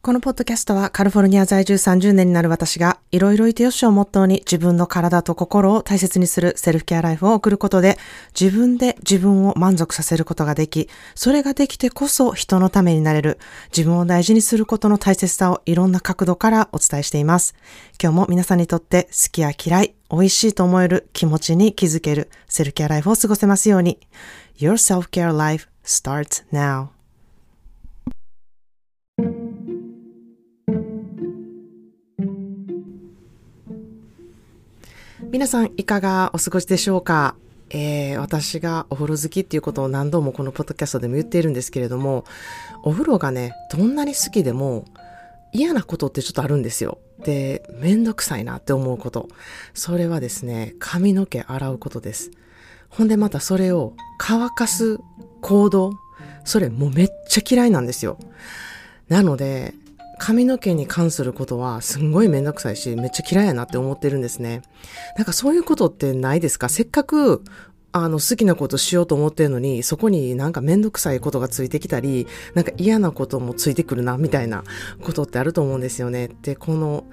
このポッドキャストはカリフォルニア在住30年になる私がいろいろいてよしをモットーに自分の体と心を大切にするセルフケアライフを送ることで自分で自分を満足させることができ、それができてこそ人のためになれる自分を大事にすることの大切さをいろんな角度からお伝えしています。今日も皆さんにとって好きや嫌い、美味しいと思える気持ちに気づけるセルフケアライフを過ごせますように。Your self-care life starts now. 皆さんいかがお過ごしでしょうか？えー、私がお風呂好きっていうことを何度もこのポッドキャストでも言っているんですけれども、お風呂がね、どんなに好きでも嫌なことってちょっとあるんですよ。で、めんどくさいなって思うこと。それはですね、髪の毛洗うことです。ほんでまたそれを乾かす行動。それもうめっちゃ嫌いなんですよ。なので、髪の毛に関することはすんごいめんどくさいし、めっちゃ嫌いやなって思ってるんですね。なんかそういうことってないですか？せっかく、あの、好きなことしようと思ってるのに、そこになんかめんどくさいことがついてきたり、なんか嫌なこともついてくるな、みたいなことってあると思うんですよね。で、この、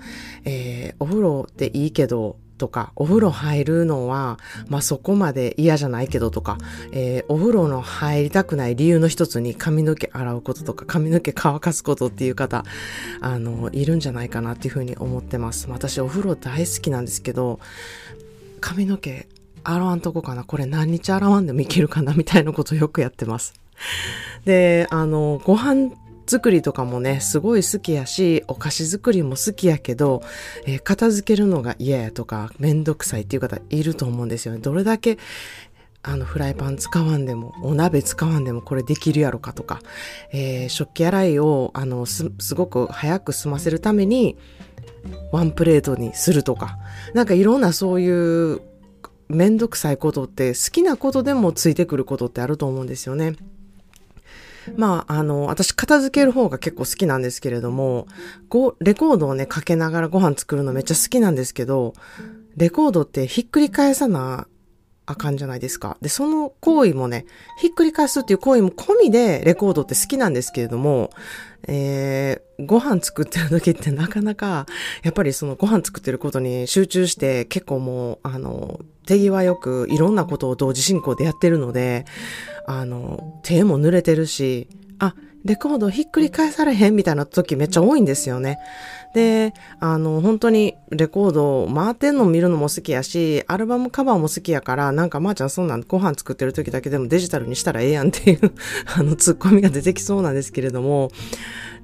えー、お風呂っていいけど、とか、お風呂入るのは、まあ、そこまで嫌じゃないけどとか、えー、お風呂の入りたくない理由の一つに髪の毛洗うこととか、髪の毛乾かすことっていう方、あの、いるんじゃないかなっていうふうに思ってます。私お風呂大好きなんですけど、髪の毛洗わんとこかな？これ何日洗わんでもいけるかな？みたいなことよくやってます。で、あの、ご飯作りとかもね、すごい好きやし、お菓子作りも好きやけど、えー、片付けるのが嫌やとか、めんどくさいっていう方いると思うんですよね。どれだけ、あの、フライパン使わんでも、お鍋使わんでもこれできるやろかとか、えー、食器洗いを、あの、す、すごく早く済ませるために、ワンプレートにするとか、なんかいろんなそういうめんどくさいことって好きなことでもついてくることってあると思うんですよね。まあ、あの、私片付ける方が結構好きなんですけれども、ご、レコードをね、かけながらご飯作るのめっちゃ好きなんですけど、レコードってひっくり返さなあかんじゃないですか。で、その行為もね、ひっくり返すっていう行為も込みでレコードって好きなんですけれども、えー、ご飯作ってる時ってなかなか、やっぱりそのご飯作ってることに集中して結構もう、あの、手際よくいろんなことを同時進行でやってるので、あの、手も濡れてるし、あ、レコードひっくり返されへんみたいな時めっちゃ多いんですよね。で、あの、本当にレコード回ってんの見るのも好きやし、アルバムカバーも好きやから、なんかまーちゃんそんなんご飯作ってる時だけでもデジタルにしたらええやんっていう あの、ツッコミが出てきそうなんですけれども、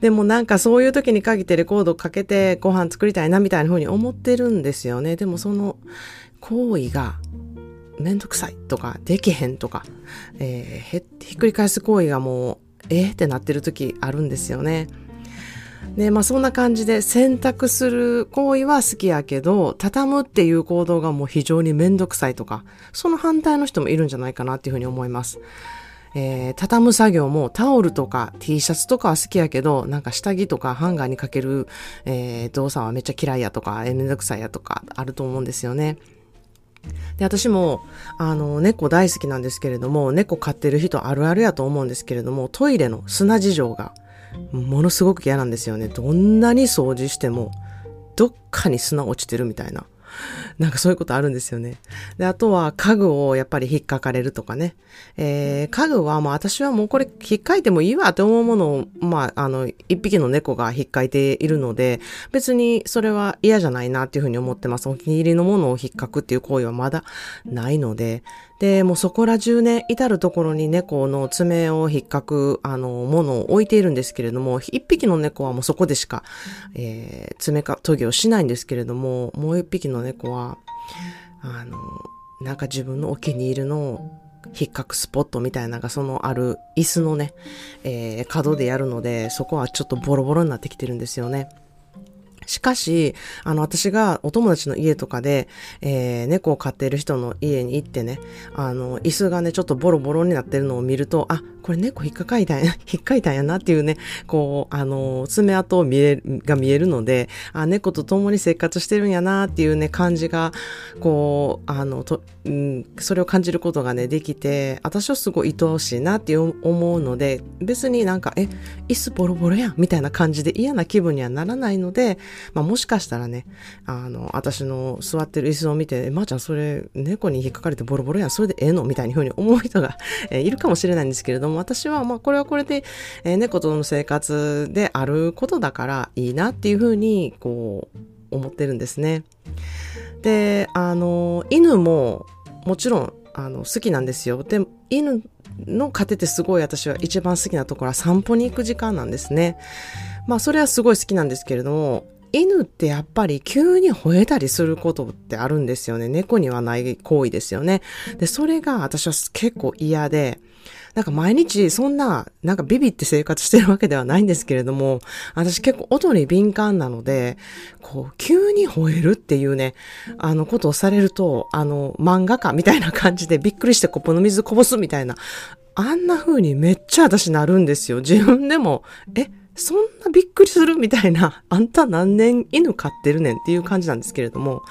でもなんかそういう時に限ってレコードかけてご飯作りたいなみたいな風に思ってるんですよね。でもその行為がめんどくさいとか、できへんとか、えー、ひっくり返す行為がもう、えー、ってなってる時あるんですよね。で、まあそんな感じで選択する行為は好きやけど、畳むっていう行動がもう非常にめんどくさいとか、その反対の人もいるんじゃないかなっていうふうに思います。えー、畳む作業もタオルとか T シャツとかは好きやけど、なんか下着とかハンガーにかける、えー、動作はめっちゃ嫌いやとか、えー、めんどくさいやとかあると思うんですよね。で、私も、あの、猫大好きなんですけれども、猫飼ってる人あるあるやと思うんですけれども、トイレの砂事情がものすごく嫌なんですよね。どんなに掃除しても、どっかに砂落ちてるみたいな。なんかそういうことあるんですよね。で、あとは家具をやっぱり引っかかれるとかね。えー、家具はもう私はもうこれ引っかいてもいいわって思うものを、まあ、あの、一匹の猫が引っかいているので、別にそれは嫌じゃないなっていうふうに思ってます。お気に入りのものを引っかくっていう行為はまだないので、で、もうそこら中ね、至るところに猫の爪を引っかく、あの、ものを置いているんですけれども、一匹の猫はもうそこでしか、えー、爪か、研ぎをしないんですけれども、もう一匹の猫は、あの、なんか自分のお気に入りの引っかくスポットみたいなのがそのある椅子のね、えー、角でやるので、そこはちょっとボロボロになってきてるんですよね。しかし、あの、私がお友達の家とかで、えー、猫を飼っている人の家に行ってね、あの、椅子がね、ちょっとボロボロになってるのを見ると、あ、これ猫引っかかいたんや、引っかいたんやなっていうね、こう、あの、爪痕を見えが見えるので、あ、猫と共に生活してるんやなっていうね、感じが、こう、あの、と、うん、それを感じることがね、できて、私はすごい愛おしいなって思うので、別になんか、え、椅子ボロボロやんみたいな感じで嫌な気分にはならないので、まあもしかしたらね、あの、私の座ってる椅子を見て、まー、あ、ちゃんそれ猫に引っかかれてボロボロやん、それでええの？みたいな風に思う人が、え、いるかもしれないんですけれども、私はまあこれはこれで、えー、猫との生活であることだからいいなっていう風に、こう、思ってるんですね。で、あの、犬ももちろん、あの、好きなんですよ。で、犬の糧ってすごい私は一番好きなところは散歩に行く時間なんですね。まあそれはすごい好きなんですけれども、犬ってやっぱり急に吠えたりすることってあるんですよね。猫にはない行為ですよね。で、それが私は結構嫌で、なんか毎日そんな、なんかビビって生活してるわけではないんですけれども、私結構音に敏感なので、こう、急に吠えるっていうね、あのことをされると、あの、漫画家みたいな感じでびっくりしてコップの水こぼすみたいな、あんな風にめっちゃ私なるんですよ。自分でも、え、そんなびっくりするみたいな、あんた何年犬飼ってるねんっていう感じなんですけれども、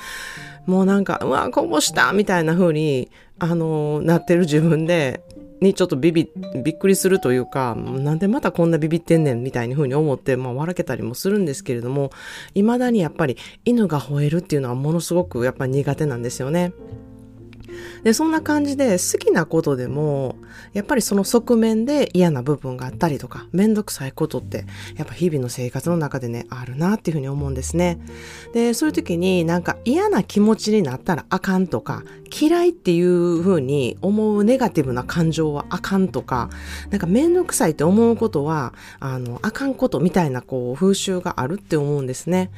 もうなんか、うわ、こぼしたみたいな風に、あの、なってる自分で、にちょっとビビ、びっくりするというか、なんでまたこんなビビってんねんみたいな風に思って、まあ笑けたりもするんですけれども、未だにやっぱり犬が吠えるっていうのはものすごくやっぱり苦手なんですよね。で、そんな感じで好きなことでも、やっぱりその側面で嫌な部分があったりとか、めんどくさいことって、やっぱ日々の生活の中でね、あるなっていうふうに思うんですね。で、そういう時になんか嫌な気持ちになったらあかんとか、嫌いっていうふうに思うネガティブな感情はあかんとか、なんかめんどくさいって思うことは、あの、あかんことみたいなこう風習があるって思うんですね。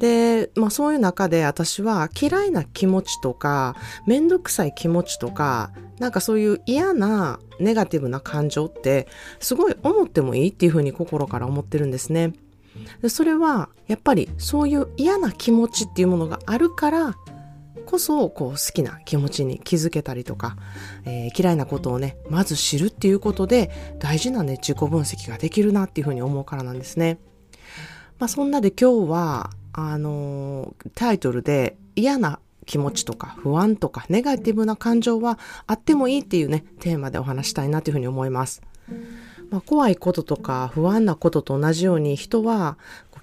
で、まあそういう中で私は嫌いな気持ちとか、めんどくさい気持ちとか、なんかそういう嫌なネガティブな感情ってすごい思ってもいいっていうふうに心から思ってるんですね。でそれはやっぱりそういう嫌な気持ちっていうものがあるからこそこう好きな気持ちに気づけたりとか、えー、嫌いなことをねまず知るっていうことで大事なね自己分析ができるなっていうふうに思うからなんですね。まあそんなで今日はあの、タイトルで嫌な気持ちとか不安とかネガティブな感情はあってもいいっていうね、テーマでお話したいなというふうに思います。まあ、怖いこととか不安なことと同じように人は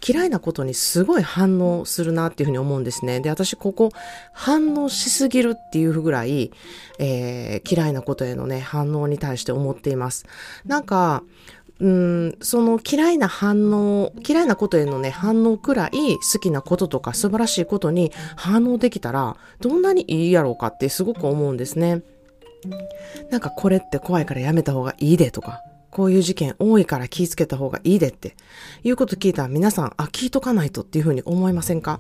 嫌いなことにすごい反応するなっていうふうに思うんですね。で、私ここ反応しすぎるっていうぐらい、えー、嫌いなことへのね、反応に対して思っています。なんか、うん、その嫌いな反応、嫌いなことへのね、反応くらい好きなこととか素晴らしいことに反応できたら、どんなにいいやろうかってすごく思うんですね。なんかこれって怖いからやめた方がいいでとか、こういう事件多いから気ぃつけた方がいいでっていうこと聞いたら皆さん、あ、聞いとかないとっていうふうに思いませんか？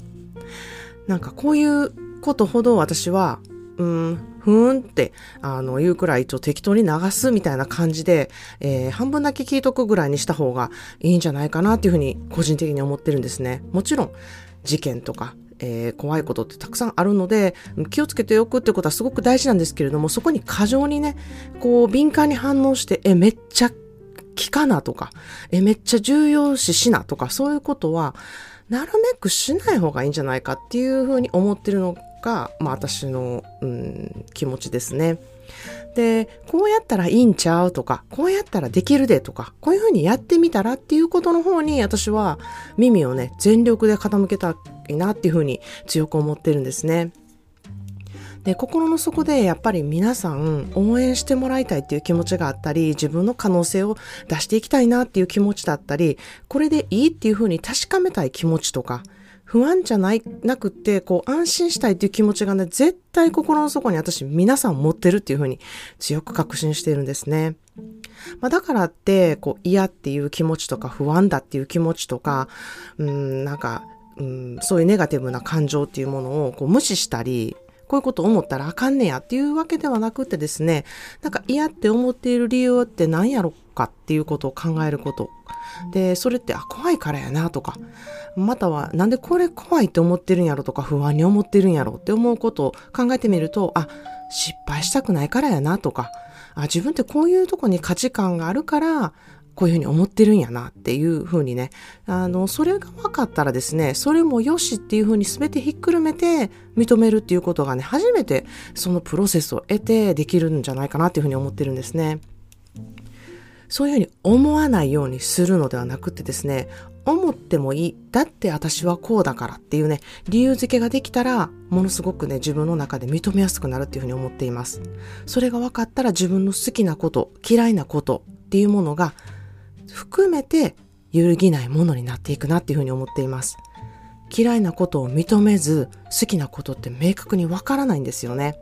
なんかこういうことほど私はうん、ふーんって、あの、言うくらい一応適当に流すみたいな感じで、えー、半分だけ聞いとくぐらいにした方がいいんじゃないかなっていうふうに個人的に思ってるんですね。もちろん、事件とか、えー、怖いことってたくさんあるので、気をつけておくってことはすごく大事なんですけれども、そこに過剰にね、こう、敏感に反応して、え、めっちゃ聞かなとか、え、めっちゃ重要視しなとか、そういうことは、なるべくしない方がいいんじゃないかっていうふうに思ってるのが、まあ私の、うん、気持ちですね。で、こうやったらいいんちゃう？とか、こうやったらできるで？とか、こういうふうにやってみたらっていうことの方に私は耳をね、全力で傾けたいなっていうふうに強く思ってるんですね。で、心の底でやっぱり皆さん応援してもらいたいっていう気持ちがあったり、自分の可能性を出していきたいなっていう気持ちだったり、これでいいっていうふうに確かめたい気持ちとか、不安じゃない、なくって、こう、安心したいっていう気持ちがね、絶対心の底に私、皆さん持ってるっていうふうに強く確信しているんですね。まあ、だからって、こう、嫌っていう気持ちとか、不安だっていう気持ちとか、うん、なんか、うん、そういうネガティブな感情っていうものをこう無視したり、こういうこと思ったらあかんねやっていうわけではなくてですね、なんか嫌って思っている理由って何やろかっていうことを考えること。で、それって、あ、怖いからやなとか、または、なんでこれ怖いって思ってるんやろとか、不安に思ってるんやろって思うことを考えてみると、あ、失敗したくないからやなとか、あ、自分ってこういうとこに価値観があるから、こういうふうに思ってるんやなっていうふうにね、あの、それが分かったらですね、それもよしっていうふうに全てひっくるめて認めるっていうことがね、初めてそのプロセスを得てできるんじゃないかなっていうふうに思ってるんですね。そういうふうに思わないようにするのではなくてですね、思ってもいい。だって私はこうだからっていうね、理由付けができたら、ものすごくね、自分の中で認めやすくなるっていうふうに思っています。それが分かったら自分の好きなこと、嫌いなことっていうものが含めて揺るぎないものになっていくなっていうふうに思っています。嫌いなことを認めず、好きなことって明確にわからないんですよね。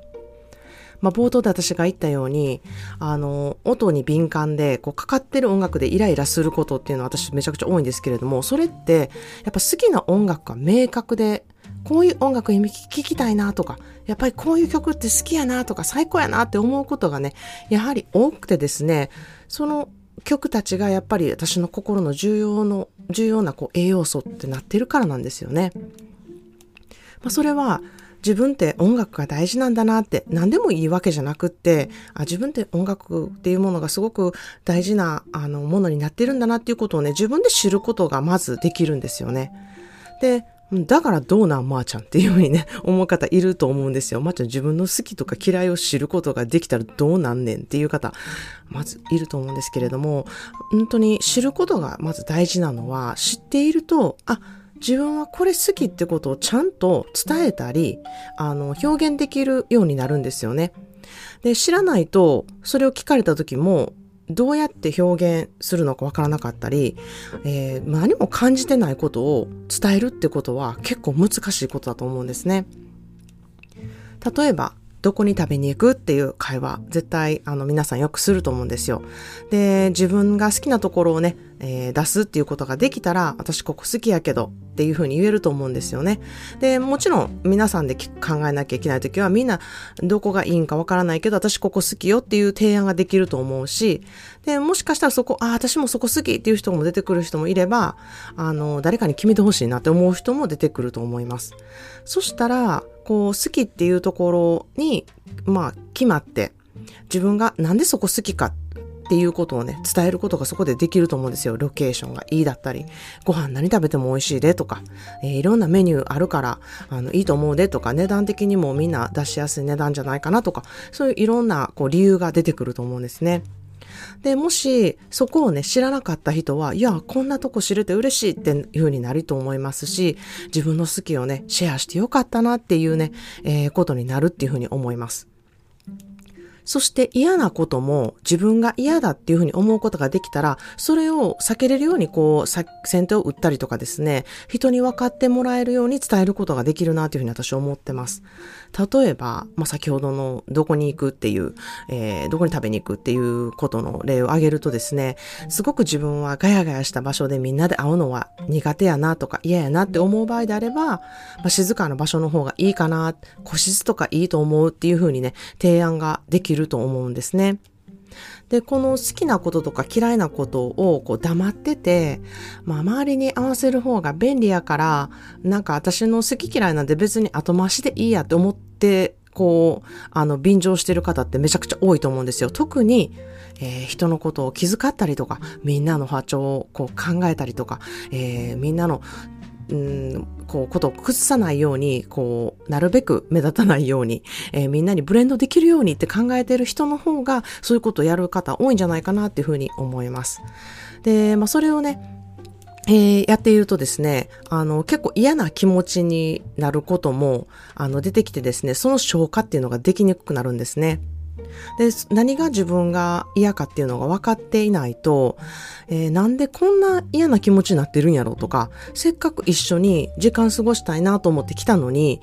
まあ、冒頭で私が言ったように、あの、音に敏感で、こう、かかってる音楽でイライラすることっていうのは私めちゃくちゃ多いんですけれども、それって、やっぱ好きな音楽が明確で、こういう音楽聴きたいなとか、やっぱりこういう曲って好きやなとか、最高やなって思うことがね、やはり多くてですね、その曲たちがやっぱり私の心の重要の、重要なこう栄養素ってなってるからなんですよね。まあ、それは自分って音楽が大事なんだなって何でもいいわけじゃなくってあ自分って音楽っていうものがすごく大事なあのものになってるんだなっていうことをね自分で知ることがまずできるんですよね。でだからどうなんまー、あ、ちゃんっていうふうにね、思う方いると思うんですよ。まー、あ、ちゃん自分の好きとか嫌いを知ることができたらどうなんねんっていう方、まずいると思うんですけれども、本当に知ることがまず大事なのは、知っていると、あ、自分はこれ好きってことをちゃんと伝えたり、あの、表現できるようになるんですよね。で、知らないと、それを聞かれた時も、どうやって表現するのかわからなかったり、えー、何も感じてないことを伝えるってことは結構難しいことだと思うんですね。例えば、どこに食べに行くっていう会話、絶対あの皆さんよくすると思うんですよ。で、自分が好きなところをね、えー、出すっていうことができたら、私ここ好きやけどっていうふうに言えると思うんですよね。で、もちろん皆さんで考えなきゃいけないときはみんなどこがいいんかわからないけど、私ここ好きよっていう提案ができると思うし、で、もしかしたらそこ、あ、私もそこ好きっていう人も出てくる人もいれば、あの、誰かに決めてほしいなって思う人も出てくると思います。そしたら、こう、好きっていうところに、まあ、決まって、自分がなんでそこ好きかっていうことをね、伝えることがそこでできると思うんですよ。ロケーションがいいだったり、ご飯何食べても美味しいでとか、えー、いろんなメニューあるから、あの、いいと思うでとか、値段的にもみんな出しやすい値段じゃないかなとか、そういういろんなこう理由が出てくると思うんですね。で、もし、そこをね、知らなかった人は、いや、こんなとこ知れて嬉しいっていう風になると思いますし、自分の好きをね、シェアしてよかったなっていうね、えー、ことになるっていう風に思います。そして嫌なことも自分が嫌だっていうふうに思うことができたら、それを避けれるようにこう、先手を打ったりとかですね、人に分かってもらえるように伝えることができるなというふうに私は思ってます。例えば、まあ、先ほどのどこに行くっていう、えー、どこに食べに行くっていうことの例を挙げるとですね、すごく自分はガヤガヤした場所でみんなで会うのは苦手やなとか嫌やなって思う場合であれば、まあ、静かな場所の方がいいかな、個室とかいいと思うっていうふうにね、提案ができると思うんですね。で、この好きなこととか嫌いなことをこう黙ってて、まあ周りに合わせる方が便利やから、なんか私の好き嫌いなんて別に後回しでいいやって思って、こう、あの、便乗してる方ってめちゃくちゃ多いと思うんですよ。特に、えー、人のことを気遣ったりとか、みんなの波長をこう考えたりとか、えー、みんなのうん、こう、ことを崩さないように、こう、なるべく目立たないように、えー、みんなにブレンドできるようにって考えてる人の方が、そういうことをやる方多いんじゃないかなっていうふうに思います。で、まあ、それをね、えー、やっているとですね、あの、結構嫌な気持ちになることも、あの、出てきてですね、その消化っていうのができにくくなるんですね。で、何が自分が嫌かっていうのが分かっていないと、えー、なんでこんな嫌な気持ちになってるんやろうとか、せっかく一緒に時間過ごしたいなと思って来たのに、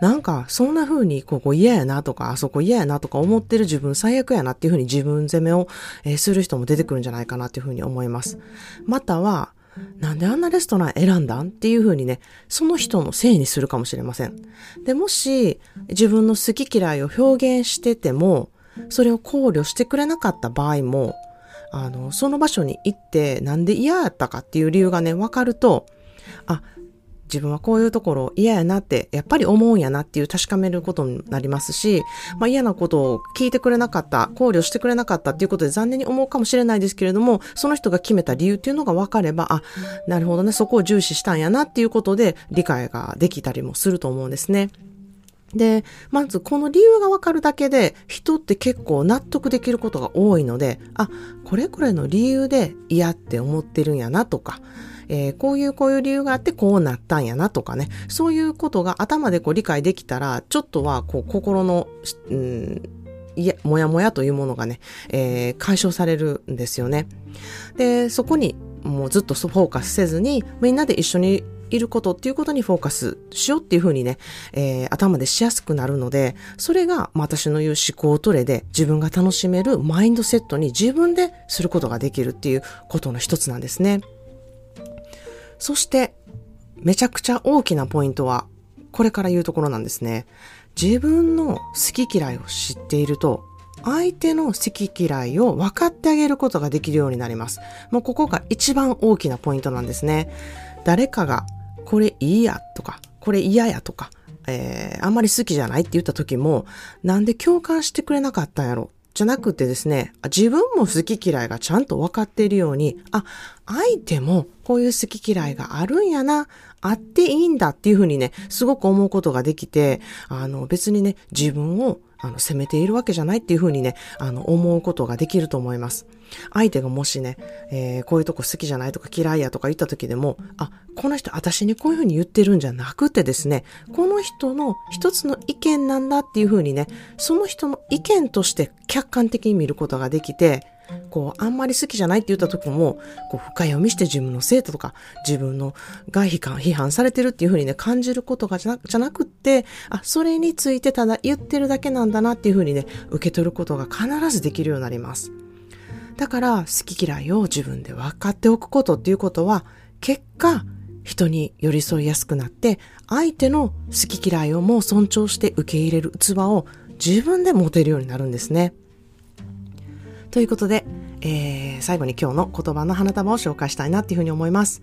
なんか、そんな風に、ここ嫌やなとか、あそこ嫌やなとか思ってる自分最悪やなっていう風に自分責めを、えー、する人も出てくるんじゃないかなっていう風に思います。または、なんであんなレストラン選んだんっていう風にね、その人のせいにするかもしれません。で、もし自分の好き嫌いを表現してても、それを考慮してくれなかった場合も、あの、その場所に行ってなんで嫌やったかっていう理由がね、わかると、あ、自分はこういうところ嫌やなって、やっぱり思うんやなっていう確かめることになりますし、まあ嫌なことを聞いてくれなかった、考慮してくれなかったっていうことで残念に思うかもしれないですけれども、その人が決めた理由っていうのが分かれば、あ、なるほどね、そこを重視したんやなっていうことで理解ができたりもすると思うんですね。で、まずこの理由がわかるだけで人って結構納得できることが多いので、あ、これこれの理由で嫌って思ってるんやなとか、えー、こういうこういう理由があってこうなったんやなとかね、そういうことが頭でこう理解できたら、ちょっとはこう心の、うん、いや、もやもやというものがね、えー、解消されるんですよね。で、そこにもうずっとフォーカスせずに、みんなで一緒にいることっていうことにフォーカスしようっていうふうにね、えー、頭でしやすくなるので、それが、まあ、私の言う思考トレで自分が楽しめるマインドセットに自分ですることができるっていうことの一つなんですね。そして、めちゃくちゃ大きなポイントは、これから言うところなんですね。自分の好き嫌いを知っていると、相手の好き嫌いを分かってあげることができるようになります。もうここが一番大きなポイントなんですね。誰かがこれいいやとか、これ嫌やとか、えー、あんまり好きじゃないって言った時も、なんで共感してくれなかったんやろ？じゃなくてですね、自分も好き嫌いがちゃんと分かっているように、あ、相手もこういう好き嫌いがあるんやな、あっていいんだっていうふうにね、すごく思うことができて、あの別にね、自分をあの、責めているわけじゃないっていうふうにね、あの、思うことができると思います。相手がもしね、えー、こういうとこ好きじゃないとか嫌いやとか言った時でも、あ、この人私にこういうふうに言ってるんじゃなくてですね、この人の一つの意見なんだっていうふうにね、その人の意見として客観的に見ることができて、こう、あんまり好きじゃないって言った時も、こう、深読みして自分の生徒とか、自分のが批判、批判されてるっていうふうにね、感じることがじゃなじゃなくって、あ、それについてただ言ってるだけなんだなっていうふうにね、受け取ることが必ずできるようになります。だから、好き嫌いを自分で分かっておくことっていうことは、結果、人に寄り添いやすくなって、相手の好き嫌いをもう尊重して受け入れる器を自分で持てるようになるんですね。ということで、えー、最後に今日の言葉の花束を紹介したいなっていうふうに思います。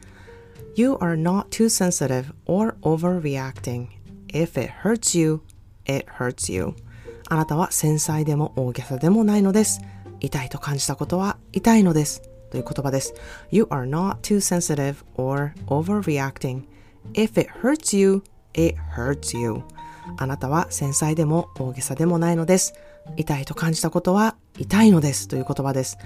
You are not too sensitive or overreacting. If it hurts you, it hurts you. あなたは繊細でも大げさでもないのです。痛いと感じたことは痛いのです。という言葉です。You are not too sensitive or overreacting. If it hurts you, it hurts you. あなたは繊細でも大げさでもないのです。痛いと感じたことは痛いのですという言葉です。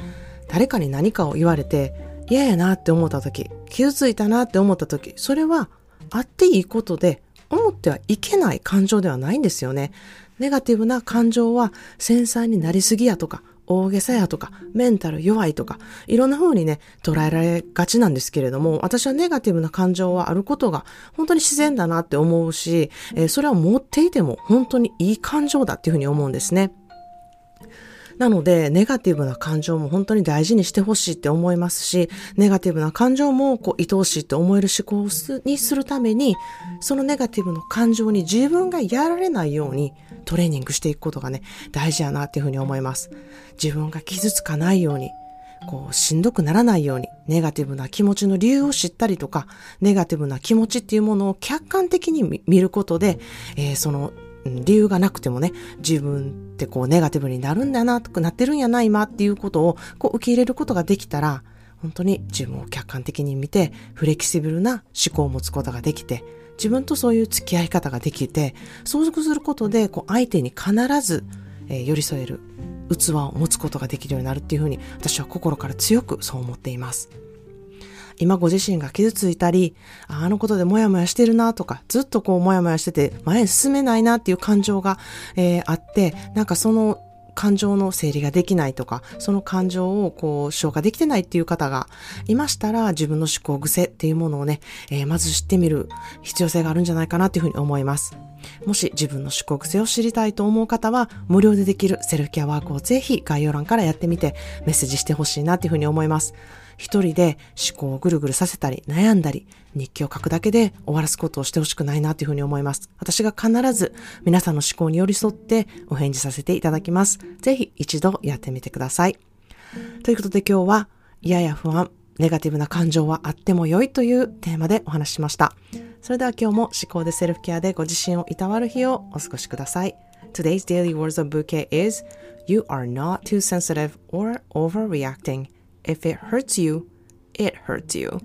誰かに何かを言われて嫌やなって思った時、傷ついたなって思った時、それはあっていいことで思ってはいけない感情ではないんですよね。ネガティブな感情は繊細になりすぎやとか、大げさやとか、メンタル弱いとか、いろんな風にね、捉えられがちなんですけれども、私はネガティブな感情はあることが本当に自然だなって思うし、えー、それは持っていても本当にいい感情だっていうふうに思うんですね。なので、ネガティブな感情も本当に大事にしてほしいって思いますし、ネガティブな感情もこう愛おしいって思える思考にするために、そのネガティブの感情に自分がやられないようにトレーニングしていくことがね、大事やなっていうふうに思います。自分が傷つかないように、こう、しんどくならないように、ネガティブな気持ちの理由を知ったりとか、ネガティブな気持ちっていうものを客観的に見ることで、えー、その理由がなくてもね、自分ってこうネガティブになるんだな、とかなってるんやな、今っていうことをこう受け入れることができたら、本当に自分を客観的に見て、フレキシブルな思考を持つことができて、自分とそういう付き合い方ができて、相続することで、こう相手に必ず、え、寄り添える器を持つことができるようになるっていうふうに、私は心から強くそう思っています。今ご自身が傷ついたり、あのことでモヤモヤしてるなとか、ずっとこうモヤモヤしてて前に進めないなっていう感情が、えー、あって、なんかその感情の整理ができないとか、その感情をこう消化できてないっていう方がいましたら、自分の思考癖っていうものをね、えー、まず知ってみる必要性があるんじゃないかなっていうふうに思います。もし自分の思考癖を知りたいと思う方は、無料でできるセルフケアワークをぜひ概要欄からやってみてメッセージしてほしいなっていうふうに思います。一人で思考をぐるぐるさせたり、悩んだり、日記を書くだけで終わらすことをしてほしくないなというふうに思います。私が必ず皆さんの思考に寄り添ってお返事させていただきます。ぜひ一度やってみてください。ということで今日は、嫌や不安、ネガティブな感情はあっても良いというテーマでお話ししました。それでは今日も思考でセルフケアでご自身をいたわる日をお過ごしください。Today's daily words of bouquet is You are not too sensitive or overreacting. If it hurts you, it hurts you.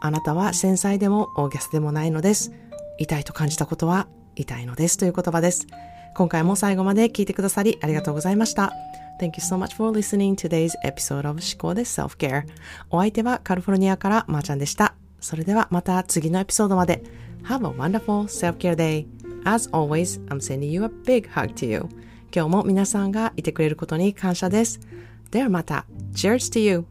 あなたは繊細でも大げさでもないのです。痛いと感じたことは痛いのですという言葉です。今回も最後まで聞いてくださりありがとうございました。Thank you so much for listening to today's episode of 思考で Self-Care。お相手はカリフォルニアからまーちゃんでした。それではまた次のエピソードまで。Have a wonderful self-care day. As always, I'm sending you a big hug to you. 今日も皆さんがいてくれることに感謝です。ではまた。Cheers to you!